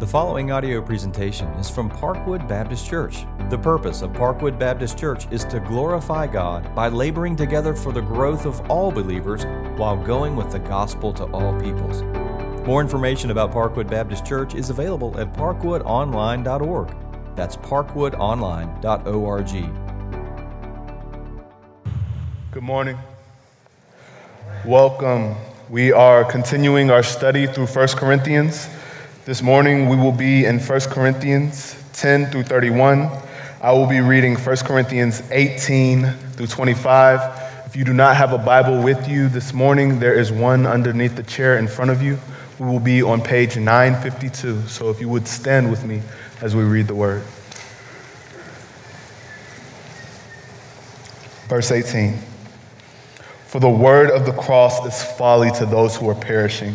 The following audio presentation is from Parkwood Baptist Church. The purpose of Parkwood Baptist Church is to glorify God by laboring together for the growth of all believers while going with the gospel to all peoples. More information about Parkwood Baptist Church is available at parkwoodonline.org. That's parkwoodonline.org. Good morning. Welcome. We are continuing our study through 1 Corinthians. This morning we will be in 1 Corinthians 10 through 31. I will be reading 1 Corinthians 18 through 25. If you do not have a Bible with you this morning, there is one underneath the chair in front of you. We will be on page 952. So if you would stand with me as we read the word. Verse 18 For the word of the cross is folly to those who are perishing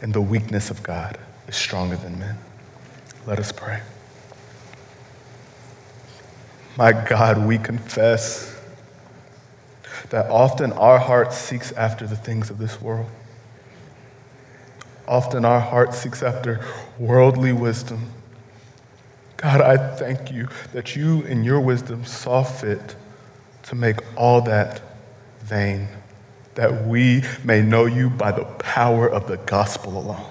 and the weakness of God is stronger than men. Let us pray. My God, we confess that often our heart seeks after the things of this world. Often our heart seeks after worldly wisdom. God, I thank you that you, in your wisdom, saw fit to make all that vain that we may know you by the power of the gospel alone.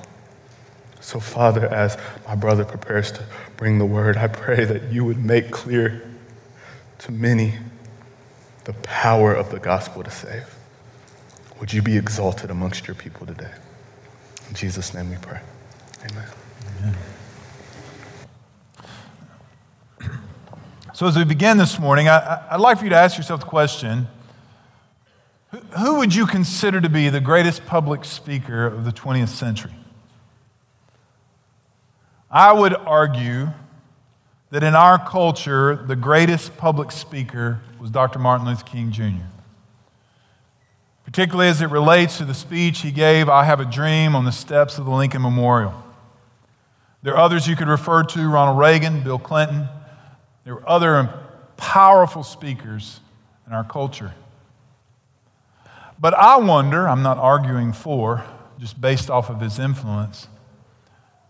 So, Father, as my brother prepares to bring the word, I pray that you would make clear to many the power of the gospel to save. Would you be exalted amongst your people today? In Jesus' name we pray. Amen. Amen. So, as we begin this morning, I, would like for you to ask yourself the question who would you consider to be the greatest public speaker of the 20th century? I would argue that in our culture, the greatest public speaker was Dr. Martin Luther King Jr. Particularly as it relates to the speech he gave, I Have a Dream, on the steps of the Lincoln Memorial. There are others you could refer to Ronald Reagan, Bill Clinton. There were other powerful speakers in our culture. But I wonder, I'm not arguing for, just based off of his influence,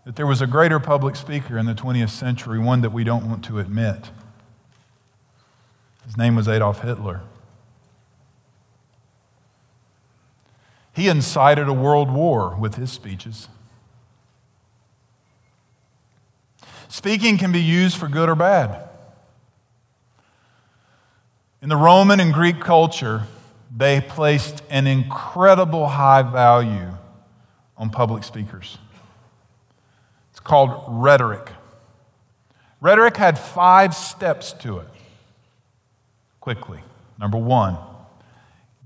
that there was a greater public speaker in the 20th century, one that we don't want to admit. His name was Adolf Hitler. He incited a world war with his speeches. Speaking can be used for good or bad. In the Roman and Greek culture, they placed an incredible high value on public speakers. It's called rhetoric. Rhetoric had five steps to it. Quickly. Number one,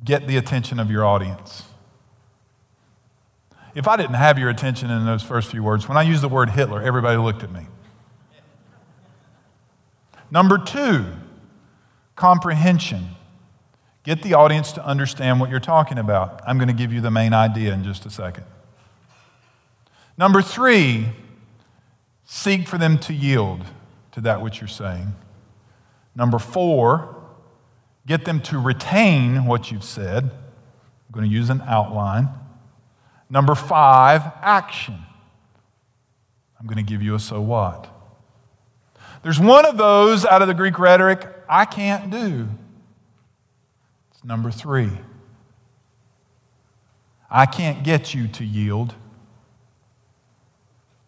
get the attention of your audience. If I didn't have your attention in those first few words, when I used the word Hitler, everybody looked at me. Number two, comprehension. Get the audience to understand what you're talking about. I'm going to give you the main idea in just a second. Number three, seek for them to yield to that which you're saying. Number four, get them to retain what you've said. I'm going to use an outline. Number five, action. I'm going to give you a so what. There's one of those out of the Greek rhetoric I can't do. Number three, I can't get you to yield.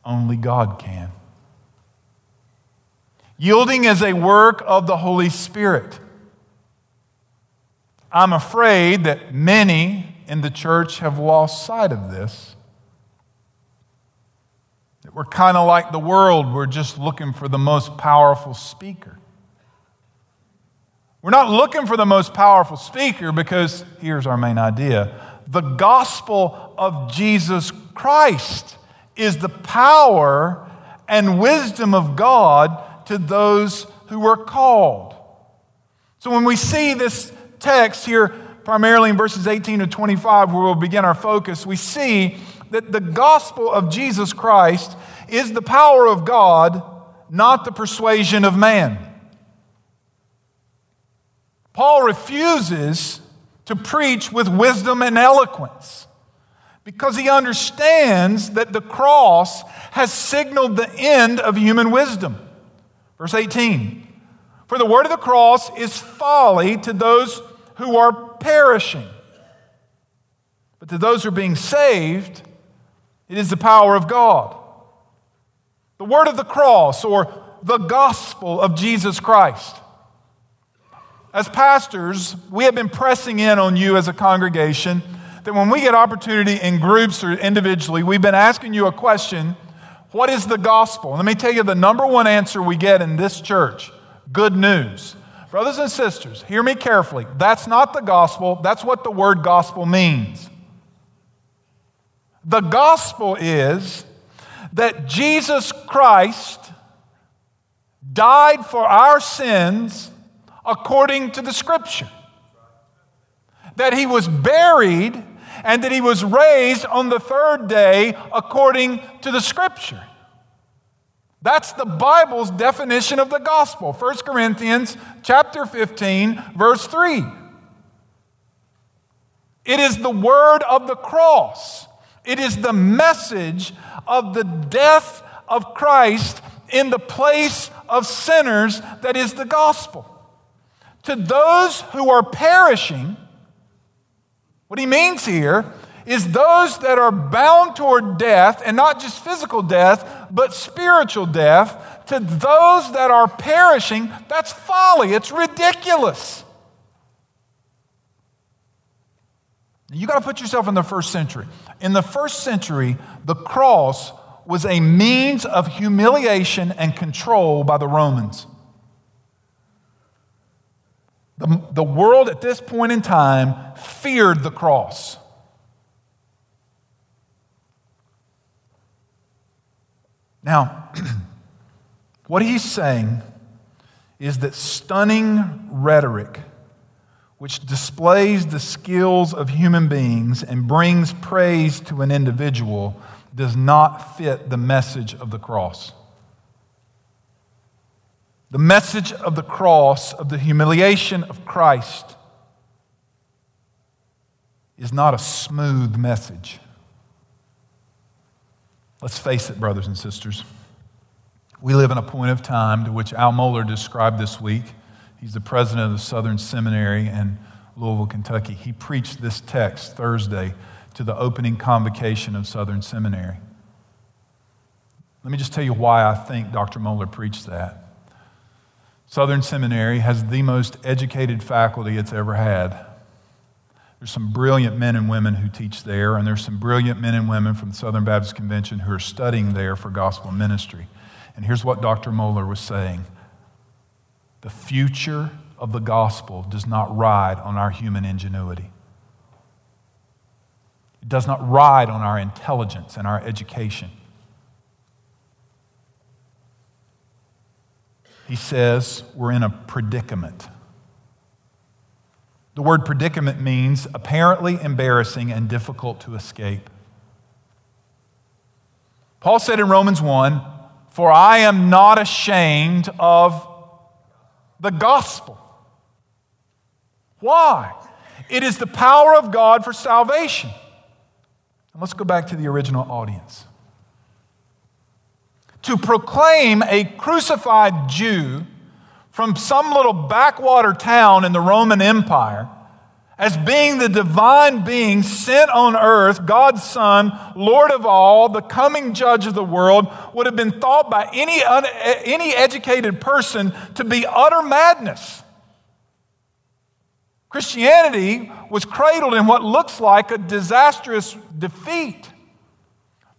Only God can. Yielding is a work of the Holy Spirit. I'm afraid that many in the church have lost sight of this. That we're kind of like the world, we're just looking for the most powerful speaker. We're not looking for the most powerful speaker because here's our main idea the gospel of Jesus Christ is the power and wisdom of God to those who are called. So when we see this text here, primarily in verses 18 to 25, where we'll begin our focus, we see that the gospel of Jesus Christ is the power of God, not the persuasion of man. Paul refuses to preach with wisdom and eloquence because he understands that the cross has signaled the end of human wisdom. Verse 18 For the word of the cross is folly to those who are perishing, but to those who are being saved, it is the power of God. The word of the cross, or the gospel of Jesus Christ. As pastors, we have been pressing in on you as a congregation that when we get opportunity in groups or individually, we've been asking you a question what is the gospel? Let me tell you the number one answer we get in this church good news. Brothers and sisters, hear me carefully. That's not the gospel, that's what the word gospel means. The gospel is that Jesus Christ died for our sins according to the scripture, that he was buried and that he was raised on the third day according to the scripture. That's the Bible's definition of the gospel. 1 Corinthians chapter 15 verse 3. It is the word of the cross. It is the message of the death of Christ in the place of sinners that is the gospel. To those who are perishing, what he means here is those that are bound toward death, and not just physical death, but spiritual death. To those that are perishing, that's folly. It's ridiculous. You got to put yourself in the first century. In the first century, the cross was a means of humiliation and control by the Romans. The, the world at this point in time feared the cross. Now, what he's saying is that stunning rhetoric, which displays the skills of human beings and brings praise to an individual, does not fit the message of the cross. The message of the cross, of the humiliation of Christ, is not a smooth message. Let's face it, brothers and sisters. We live in a point of time to which Al Mohler described this week. He's the president of the Southern Seminary in Louisville, Kentucky. He preached this text Thursday to the opening convocation of Southern Seminary. Let me just tell you why I think Dr. Mohler preached that. Southern Seminary has the most educated faculty it's ever had. There's some brilliant men and women who teach there, and there's some brilliant men and women from the Southern Baptist Convention who are studying there for gospel ministry. And here's what Dr. Mohler was saying The future of the gospel does not ride on our human ingenuity, it does not ride on our intelligence and our education. He says we're in a predicament. The word predicament means apparently embarrassing and difficult to escape. Paul said in Romans 1 For I am not ashamed of the gospel. Why? It is the power of God for salvation. And let's go back to the original audience to proclaim a crucified Jew from some little backwater town in the Roman Empire as being the divine being sent on earth, God's Son, Lord of all, the coming judge of the world, would have been thought by any, any educated person to be utter madness. Christianity was cradled in what looks like a disastrous defeat.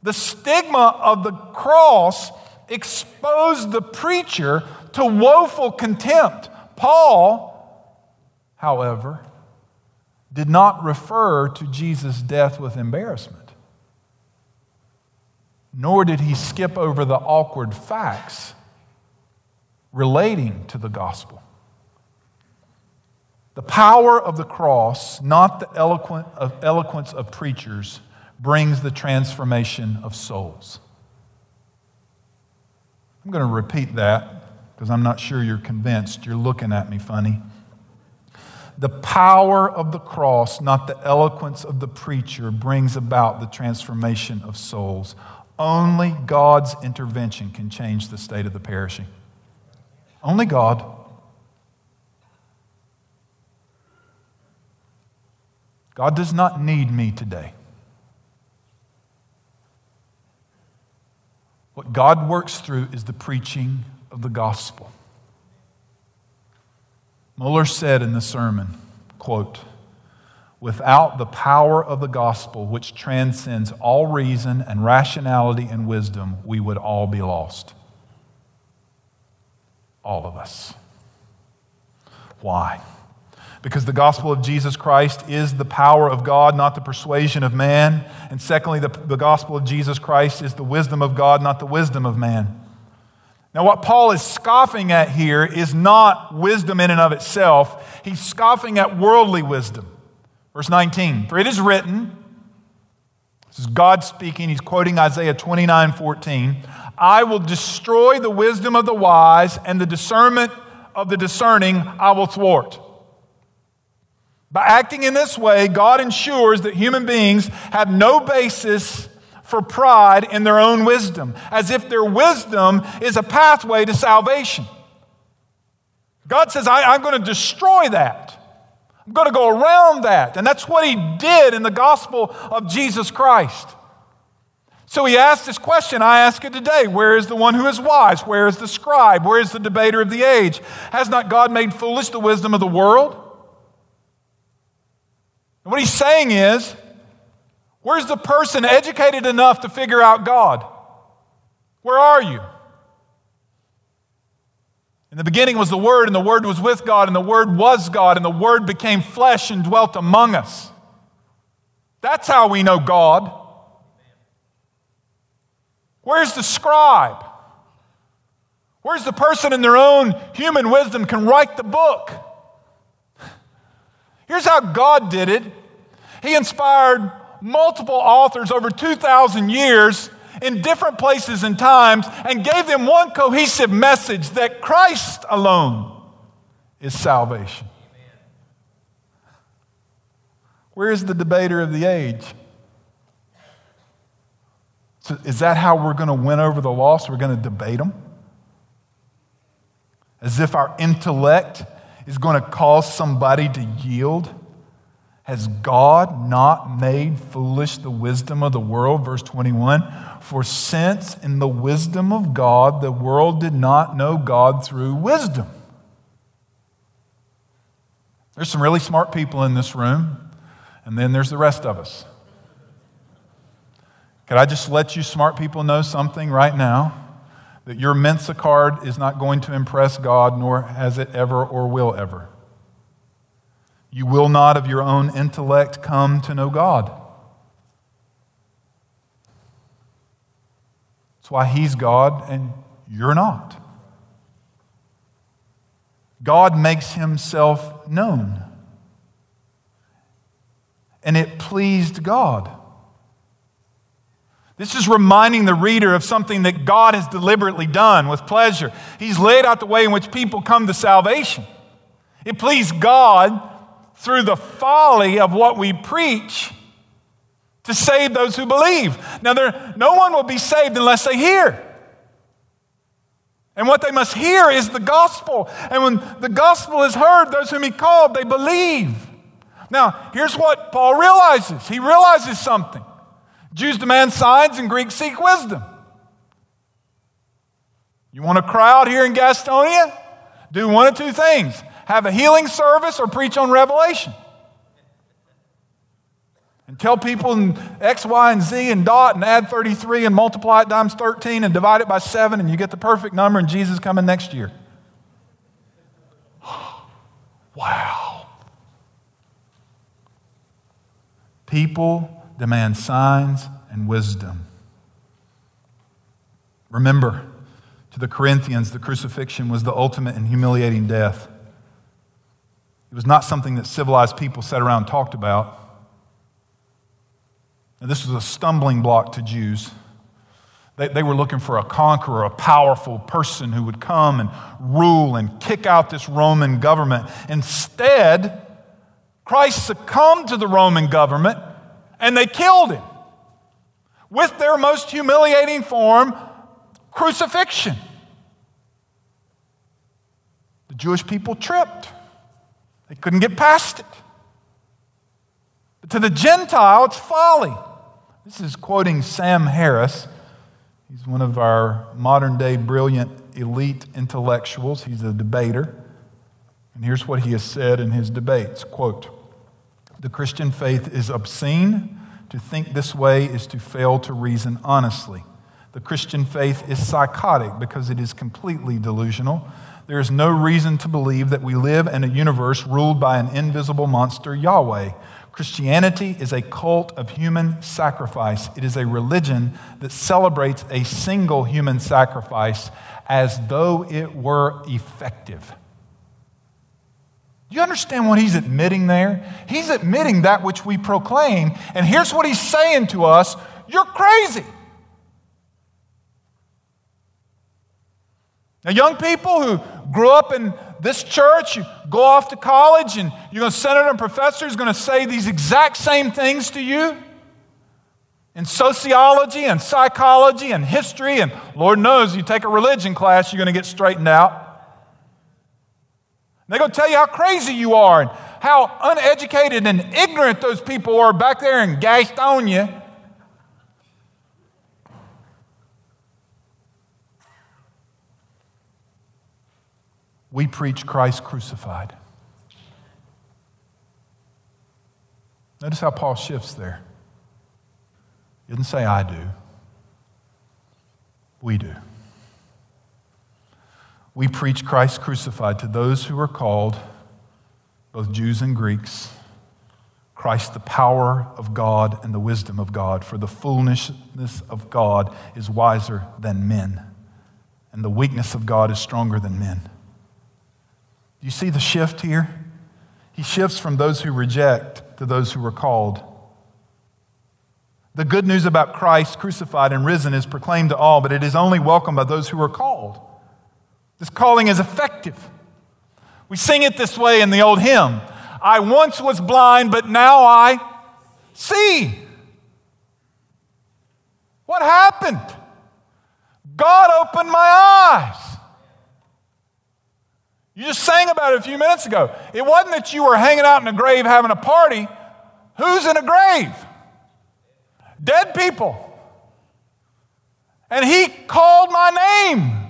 The stigma of the cross exposed the preacher to woeful contempt. Paul, however, did not refer to Jesus' death with embarrassment, nor did he skip over the awkward facts relating to the gospel. The power of the cross, not the eloquence of preachers, brings the transformation of souls. I'm going to repeat that because I'm not sure you're convinced. You're looking at me funny. The power of the cross, not the eloquence of the preacher, brings about the transformation of souls. Only God's intervention can change the state of the perishing. Only God. God does not need me today. What God works through is the preaching of the gospel. Mohler said in the sermon, quote, without the power of the gospel, which transcends all reason and rationality and wisdom, we would all be lost. All of us. Why? Because the gospel of Jesus Christ is the power of God, not the persuasion of man. And secondly, the, the gospel of Jesus Christ is the wisdom of God, not the wisdom of man. Now, what Paul is scoffing at here is not wisdom in and of itself, he's scoffing at worldly wisdom. Verse 19, for it is written, this is God speaking, he's quoting Isaiah 29 14. I will destroy the wisdom of the wise, and the discernment of the discerning I will thwart. By acting in this way, God ensures that human beings have no basis for pride in their own wisdom, as if their wisdom is a pathway to salvation. God says, I, am going to destroy that. I'm going to go around that. And that's what he did in the gospel of Jesus Christ. So he asked this question. I ask it today Where is the one who is wise? Where is the scribe? Where is the debater of the age? Has not God made foolish the wisdom of the world? And what he's saying is, where's the person educated enough to figure out God? Where are you? In the beginning was the Word, and the Word was with God, and the Word was God, and the Word became flesh and dwelt among us. That's how we know God. Where's the scribe? Where's the person in their own human wisdom can write the book? Here's how God did it He inspired multiple authors over 2,000 years in different places and times and gave them one cohesive message that Christ alone is salvation. Where is the debater of the age? So is that how we're going to win over the lost? We're going to debate them? As if our intellect is going to cause somebody to yield? Has God not made foolish the wisdom of the world? Verse 21 For since in the wisdom of God the world did not know God through wisdom. There's some really smart people in this room, and then there's the rest of us. Could I just let you smart people know something right now? That your Mensa card is not going to impress God, nor has it ever or will ever. You will not, of your own intellect, come to know God. That's why He's God and you're not. God makes Himself known. And it pleased God. This is reminding the reader of something that God has deliberately done with pleasure. He's laid out the way in which people come to salvation. It pleased God through the folly of what we preach to save those who believe. Now, there, no one will be saved unless they hear. And what they must hear is the gospel. And when the gospel is heard, those whom he called, they believe. Now, here's what Paul realizes he realizes something. Jews demand signs and Greeks seek wisdom. You want a crowd here in Gastonia? Do one of two things have a healing service or preach on Revelation. And tell people in X, Y, and Z and dot and add 33 and multiply it times 13 and divide it by 7 and you get the perfect number and Jesus coming next year. wow. People demand signs and wisdom. Remember, to the Corinthians, the crucifixion was the ultimate and humiliating death. It was not something that civilized people sat around and talked about. Now, this was a stumbling block to Jews. They, they were looking for a conqueror, a powerful person who would come and rule and kick out this Roman government. Instead, Christ succumbed to the Roman government and they killed him with their most humiliating form, crucifixion. The Jewish people tripped, they couldn't get past it. But to the Gentile, it's folly. This is quoting Sam Harris. He's one of our modern day brilliant elite intellectuals. He's a debater. And here's what he has said in his debates quote, The Christian faith is obscene. To think this way is to fail to reason honestly. The Christian faith is psychotic because it is completely delusional. There is no reason to believe that we live in a universe ruled by an invisible monster, Yahweh. Christianity is a cult of human sacrifice. It is a religion that celebrates a single human sacrifice as though it were effective. Do you understand what he's admitting there? He's admitting that which we proclaim, and here's what he's saying to us you're crazy. Now, young people who grew up in this church, you go off to college, and you're going to senator and professor is going to say these exact same things to you in sociology and psychology and history, and Lord knows you take a religion class, you're going to get straightened out. They're going to tell you how crazy you are and how uneducated and ignorant those people are back there in Gastonia. We preach Christ crucified. Notice how Paul shifts there. He didn't say, I do. We do. We preach Christ crucified to those who are called, both Jews and Greeks, Christ the power of God and the wisdom of God, for the foolishness of God is wiser than men, and the weakness of God is stronger than men. Do you see the shift here? He shifts from those who reject to those who are called. The good news about Christ crucified and risen is proclaimed to all, but it is only welcomed by those who are called. This calling is effective. We sing it this way in the old hymn I once was blind, but now I see. What happened? God opened my eyes. You just sang about it a few minutes ago. It wasn't that you were hanging out in a grave having a party. Who's in a grave? Dead people. And he called my name.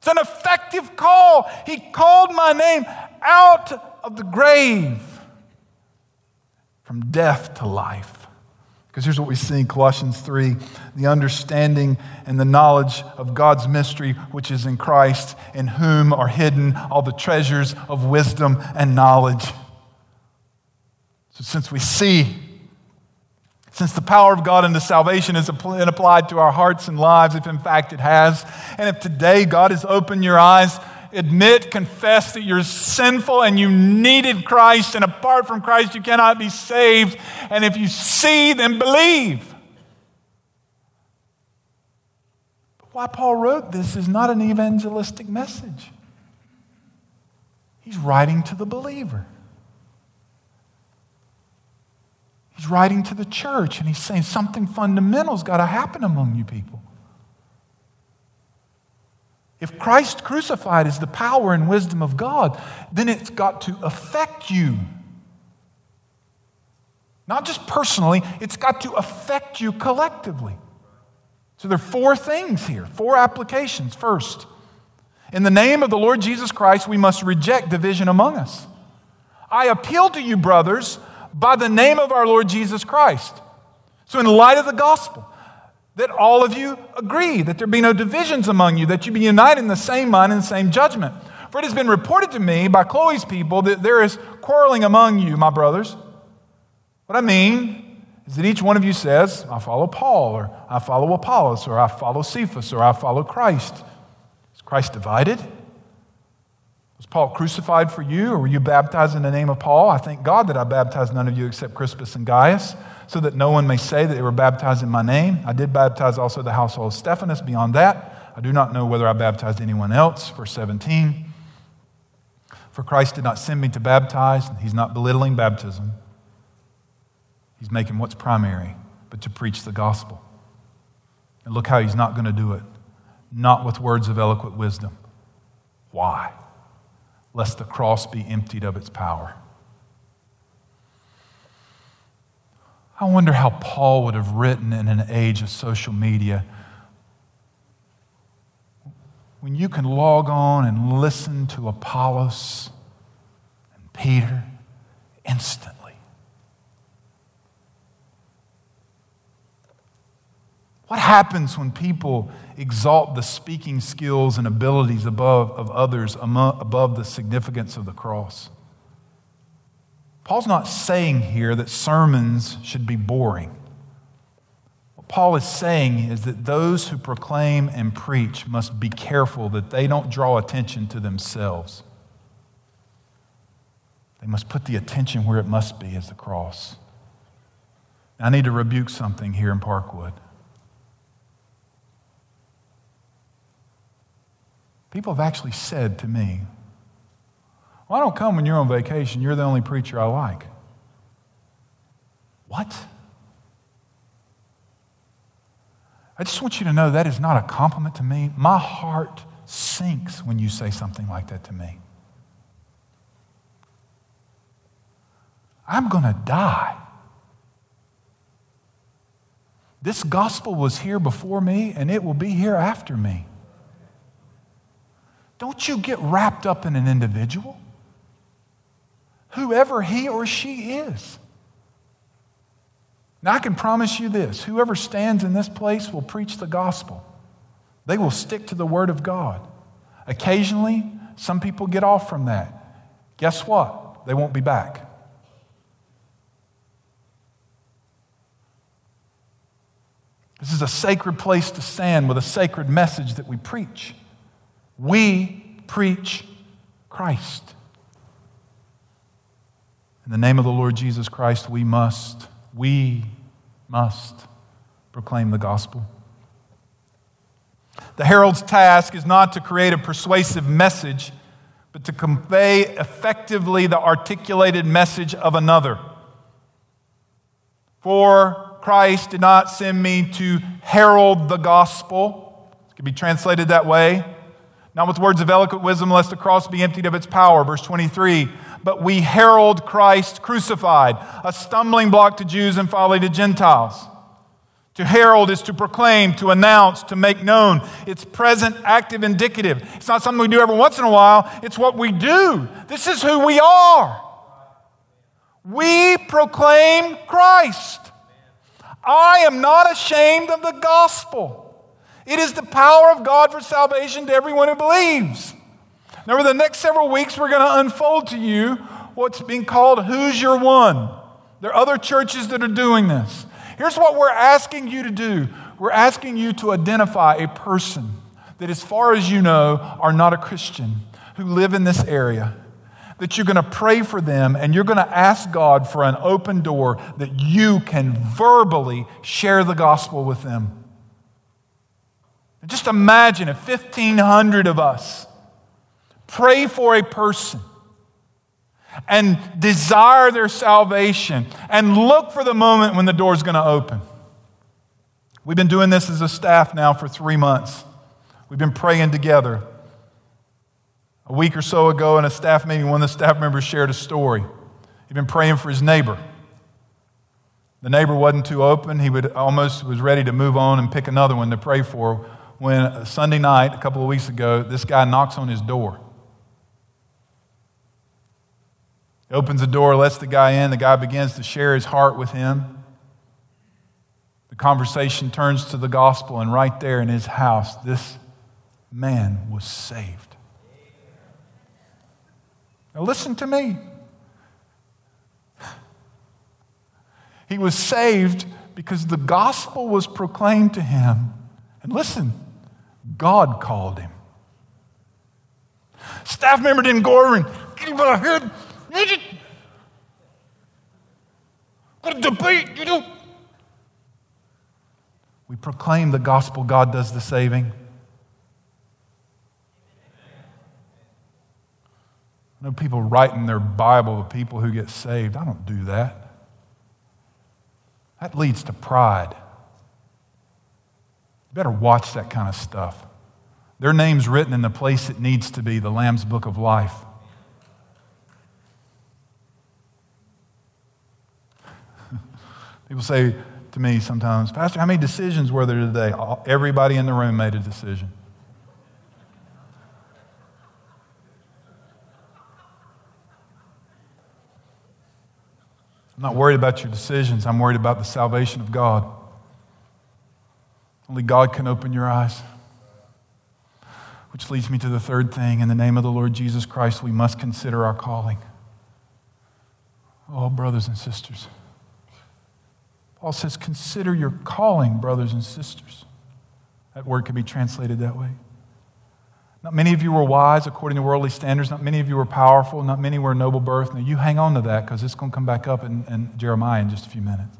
It's an effective call. He called my name out of the grave from death to life. Because here's what we see in Colossians 3 the understanding and the knowledge of God's mystery, which is in Christ, in whom are hidden all the treasures of wisdom and knowledge. So, since we see, since the power of God into salvation is applied to our hearts and lives, if in fact it has, and if today God has opened your eyes admit, confess that you're sinful and you needed Christ, and apart from Christ, you cannot be saved. And if you see, then believe. Why Paul wrote this is not an evangelistic message, he's writing to the believer. He's writing to the church and he's saying something fundamental's got to happen among you people. If Christ crucified is the power and wisdom of God, then it's got to affect you. Not just personally, it's got to affect you collectively. So there are four things here, four applications. First, In the name of the Lord Jesus Christ, we must reject division among us. I appeal to you, brothers, by the name of our Lord Jesus Christ. So, in light of the gospel, that all of you agree, that there be no divisions among you, that you be united in the same mind and the same judgment. For it has been reported to me by Chloe's people that there is quarreling among you, my brothers. What I mean is that each one of you says, I follow Paul, or I follow Apollos, or I follow Cephas, or I follow Christ. Is Christ divided? Was Paul crucified for you, or were you baptized in the name of Paul? I thank God that I baptized none of you except Crispus and Gaius, so that no one may say that they were baptized in my name. I did baptize also the household of Stephanas. Beyond that, I do not know whether I baptized anyone else. Verse 17. For Christ did not send me to baptize, he's not belittling baptism. He's making what's primary, but to preach the gospel. And look how he's not going to do it. Not with words of eloquent wisdom. Why? Lest the cross be emptied of its power. I wonder how Paul would have written in an age of social media when you can log on and listen to Apollos and Peter instantly. What happens when people exalt the speaking skills and abilities above, of others above the significance of the cross? Paul's not saying here that sermons should be boring. What Paul is saying is that those who proclaim and preach must be careful that they don't draw attention to themselves. They must put the attention where it must be, as the cross. I need to rebuke something here in Parkwood. People have actually said to me, Well, I don't come when you're on vacation. You're the only preacher I like. What? I just want you to know that is not a compliment to me. My heart sinks when you say something like that to me. I'm going to die. This gospel was here before me and it will be here after me. Don't you get wrapped up in an individual, whoever he or she is. Now, I can promise you this whoever stands in this place will preach the gospel, they will stick to the word of God. Occasionally, some people get off from that. Guess what? They won't be back. This is a sacred place to stand with a sacred message that we preach. We preach Christ. In the name of the Lord Jesus Christ, we must we must proclaim the gospel. The herald's task is not to create a persuasive message, but to convey effectively the articulated message of another. For Christ did not send me to herald the gospel. It can be translated that way. Not with words of eloquent wisdom, lest the cross be emptied of its power. Verse 23 but we herald Christ crucified, a stumbling block to Jews and folly to Gentiles. To herald is to proclaim, to announce, to make known. It's present, active, indicative. It's not something we do every once in a while, it's what we do. This is who we are. We proclaim Christ. I am not ashamed of the gospel. It is the power of God for salvation to everyone who believes. Now, over the next several weeks, we're going to unfold to you what's being called Who's Your One. There are other churches that are doing this. Here's what we're asking you to do we're asking you to identify a person that, as far as you know, are not a Christian who live in this area. That you're going to pray for them and you're going to ask God for an open door that you can verbally share the gospel with them. Just imagine if 1,500 of us pray for a person and desire their salvation and look for the moment when the door is going to open. We've been doing this as a staff now for three months. We've been praying together. A week or so ago, in a staff meeting, one of the staff members shared a story. He'd been praying for his neighbor. The neighbor wasn't too open. He would almost was ready to move on and pick another one to pray for when Sunday night, a couple of weeks ago, this guy knocks on his door. He opens the door, lets the guy in. The guy begins to share his heart with him. The conversation turns to the gospel, and right there in his house, this man was saved. Now, listen to me. He was saved because the gospel was proclaimed to him. And listen, God called him. Staff member didn't go over and get him the head. Got a debate, you know. We proclaim the gospel, God does the saving. I know people write in their Bible the people who get saved. I don't do that. That leads to pride. You better watch that kind of stuff. Their name's written in the place it needs to be, the Lamb's Book of Life. People say to me sometimes, Pastor, how many decisions were there today? Everybody in the room made a decision. I'm not worried about your decisions. I'm worried about the salvation of God. Only God can open your eyes. Which leads me to the third thing. In the name of the Lord Jesus Christ, we must consider our calling. Oh, brothers and sisters. Paul says, consider your calling, brothers and sisters. That word can be translated that way. Not many of you were wise according to worldly standards. Not many of you were powerful. Not many were noble birth. Now, you hang on to that because it's going to come back up in, in Jeremiah in just a few minutes.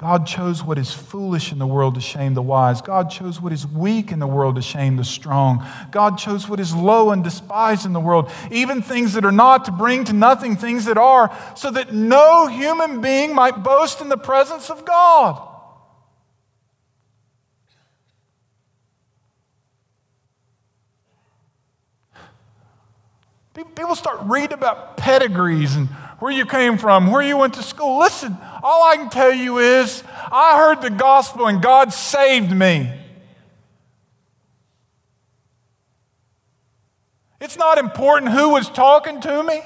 God chose what is foolish in the world to shame the wise. God chose what is weak in the world to shame the strong. God chose what is low and despised in the world, even things that are not, to bring to nothing things that are, so that no human being might boast in the presence of God. People start reading about pedigrees and where you came from, where you went to school. Listen, all I can tell you is I heard the gospel and God saved me. It's not important who was talking to me.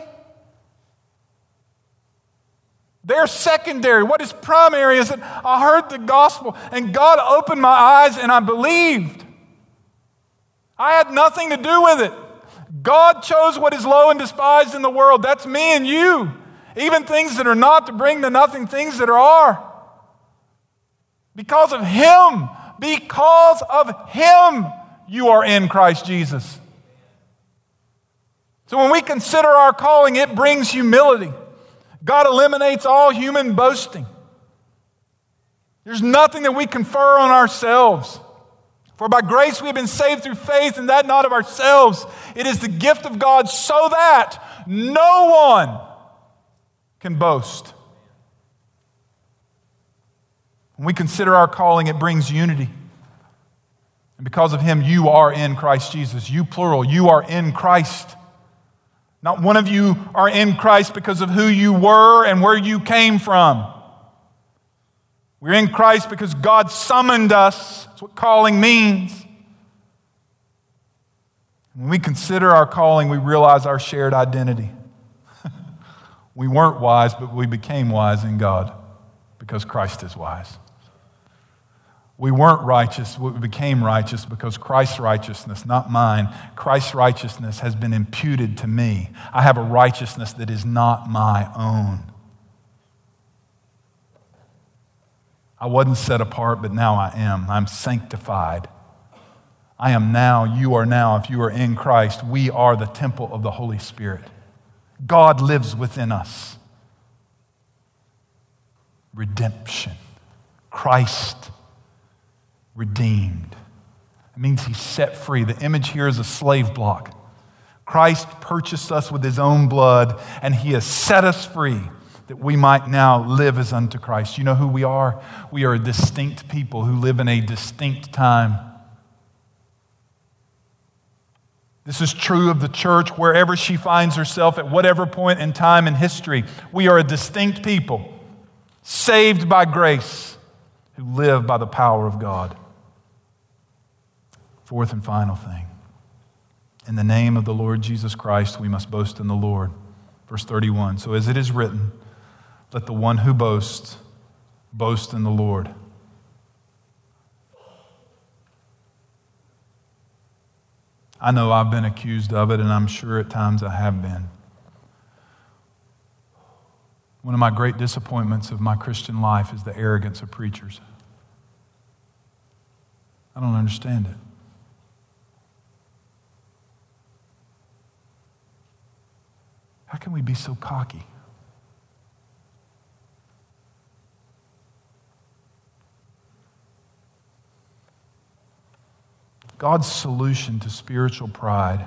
They're secondary. What is primary is that I heard the gospel and God opened my eyes and I believed. I had nothing to do with it. God chose what is low and despised in the world. That's me and you. Even things that are not to bring to nothing things that are. Because of Him, because of Him, you are in Christ Jesus. So when we consider our calling, it brings humility. God eliminates all human boasting. There's nothing that we confer on ourselves. For by grace we have been saved through faith, and that not of ourselves. It is the gift of God, so that no one can boast. When we consider our calling, it brings unity. And because of him, you are in Christ Jesus. You, plural, you are in Christ. Not one of you are in Christ because of who you were and where you came from. We're in Christ because God summoned us. That's what calling means. When we consider our calling, we realize our shared identity. We weren't wise, but we became wise in God because Christ is wise. We weren't righteous, we became righteous because Christ's righteousness, not mine, Christ's righteousness has been imputed to me. I have a righteousness that is not my own. I wasn't set apart, but now I am. I'm sanctified. I am now, you are now, if you are in Christ, we are the temple of the Holy Spirit. God lives within us. Redemption. Christ redeemed. It means he's set free. The image here is a slave block. Christ purchased us with his own blood, and he has set us free that we might now live as unto Christ. You know who we are? We are a distinct people who live in a distinct time. This is true of the church wherever she finds herself at whatever point in time in history. We are a distinct people, saved by grace, who live by the power of God. Fourth and final thing. In the name of the Lord Jesus Christ, we must boast in the Lord. Verse 31. So as it is written, let the one who boasts boast in the Lord. I know I've been accused of it, and I'm sure at times I have been. One of my great disappointments of my Christian life is the arrogance of preachers. I don't understand it. How can we be so cocky? God's solution to spiritual pride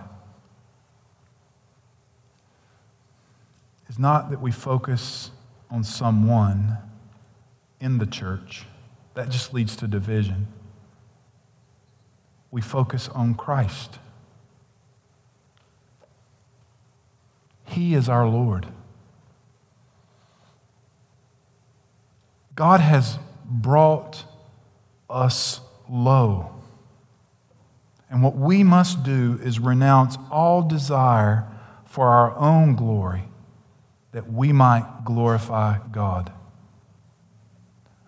is not that we focus on someone in the church, that just leads to division. We focus on Christ. He is our Lord. God has brought us low. And what we must do is renounce all desire for our own glory that we might glorify God.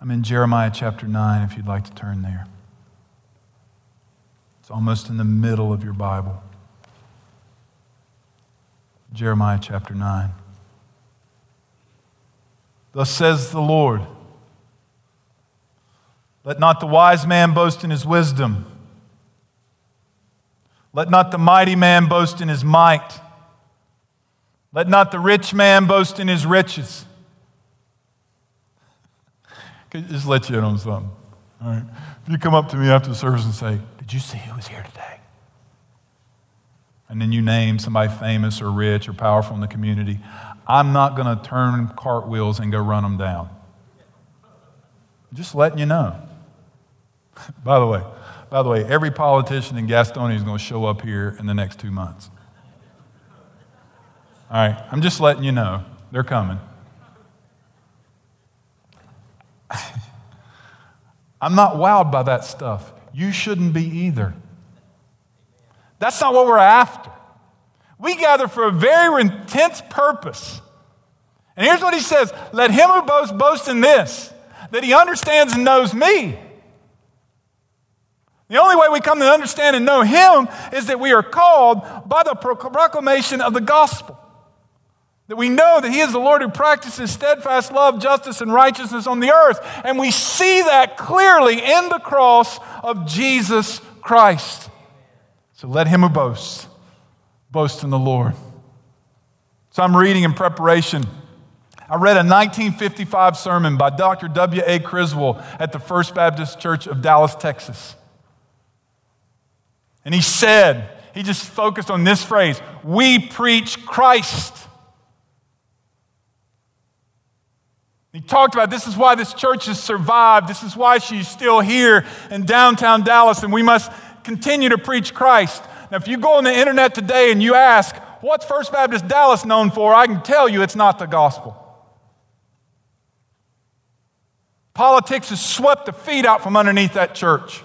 I'm in Jeremiah chapter 9, if you'd like to turn there. It's almost in the middle of your Bible. Jeremiah chapter 9. Thus says the Lord Let not the wise man boast in his wisdom, let not the mighty man boast in his might. Let not the rich man boast in his riches. Just let you in on something. All right. If you come up to me after the service and say, Did you see who was here today? And then you name somebody famous or rich or powerful in the community, I'm not going to turn cartwheels and go run them down. Just letting you know. by the way, by the way, every politician in Gastonia is going to show up here in the next two months. All right, I'm just letting you know. They're coming. I'm not wowed by that stuff. You shouldn't be either. That's not what we're after. We gather for a very intense purpose. And here's what he says Let him who boasts boast in this, that he understands and knows me. The only way we come to understand and know him is that we are called by the proclamation of the gospel. That we know that He is the Lord who practices steadfast love, justice, and righteousness on the earth. And we see that clearly in the cross of Jesus Christ. So let him who boasts boast in the Lord. So I'm reading in preparation. I read a 1955 sermon by Dr. W.A. Criswell at the First Baptist Church of Dallas, Texas. And he said, he just focused on this phrase We preach Christ. He talked about this is why this church has survived. This is why she's still here in downtown Dallas, and we must continue to preach Christ. Now, if you go on the internet today and you ask, what's First Baptist Dallas known for? I can tell you it's not the gospel. Politics has swept the feet out from underneath that church.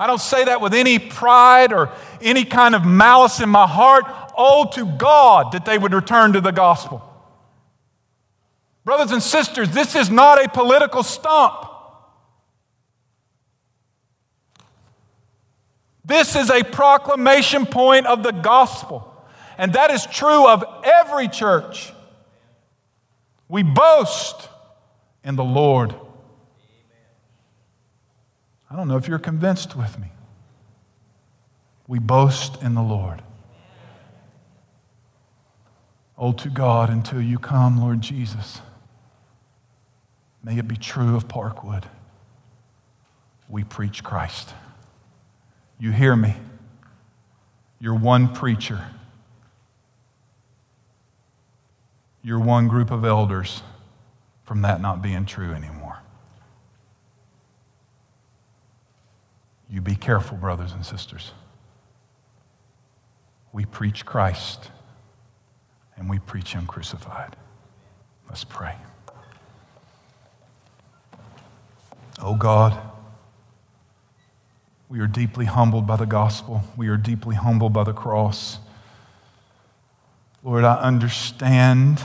I don't say that with any pride or any kind of malice in my heart. Oh, to God that they would return to the gospel. Brothers and sisters, this is not a political stump. This is a proclamation point of the gospel. And that is true of every church. We boast in the Lord. I don't know if you're convinced with me. We boast in the Lord. Oh, to God, until you come, Lord Jesus. May it be true of Parkwood. We preach Christ. You hear me? You're one preacher. You're one group of elders from that not being true anymore. You be careful, brothers and sisters. We preach Christ and we preach Him crucified. Let's pray. Oh God, we are deeply humbled by the gospel. We are deeply humbled by the cross. Lord, I understand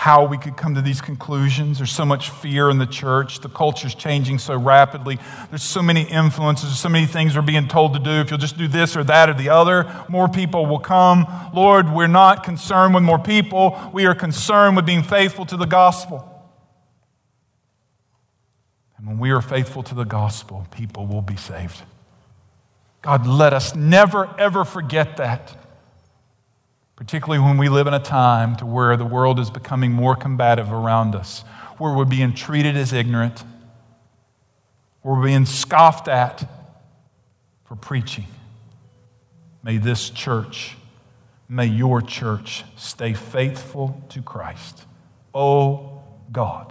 how we could come to these conclusions. There's so much fear in the church. The culture's changing so rapidly. There's so many influences, so many things we're being told to do. If you'll just do this or that or the other, more people will come. Lord, we're not concerned with more people. We are concerned with being faithful to the gospel. And when we are faithful to the gospel, people will be saved. God, let us never, ever forget that particularly when we live in a time to where the world is becoming more combative around us, where we're being treated as ignorant, where we're being scoffed at for preaching. May this church, may your church stay faithful to Christ. Oh God,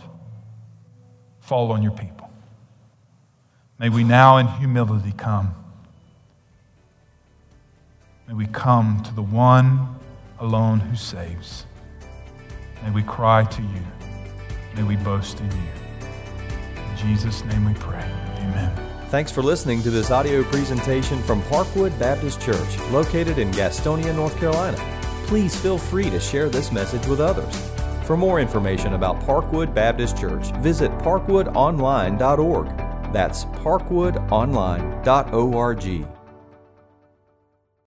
fall on your people. May we now in humility come. May we come to the one alone who saves. May we cry to you. May we boast in you. In Jesus' name we pray. Amen. Thanks for listening to this audio presentation from Parkwood Baptist Church, located in Gastonia, North Carolina. Please feel free to share this message with others. For more information about Parkwood Baptist Church, visit parkwoodonline.org. That's parkwoodonline.org.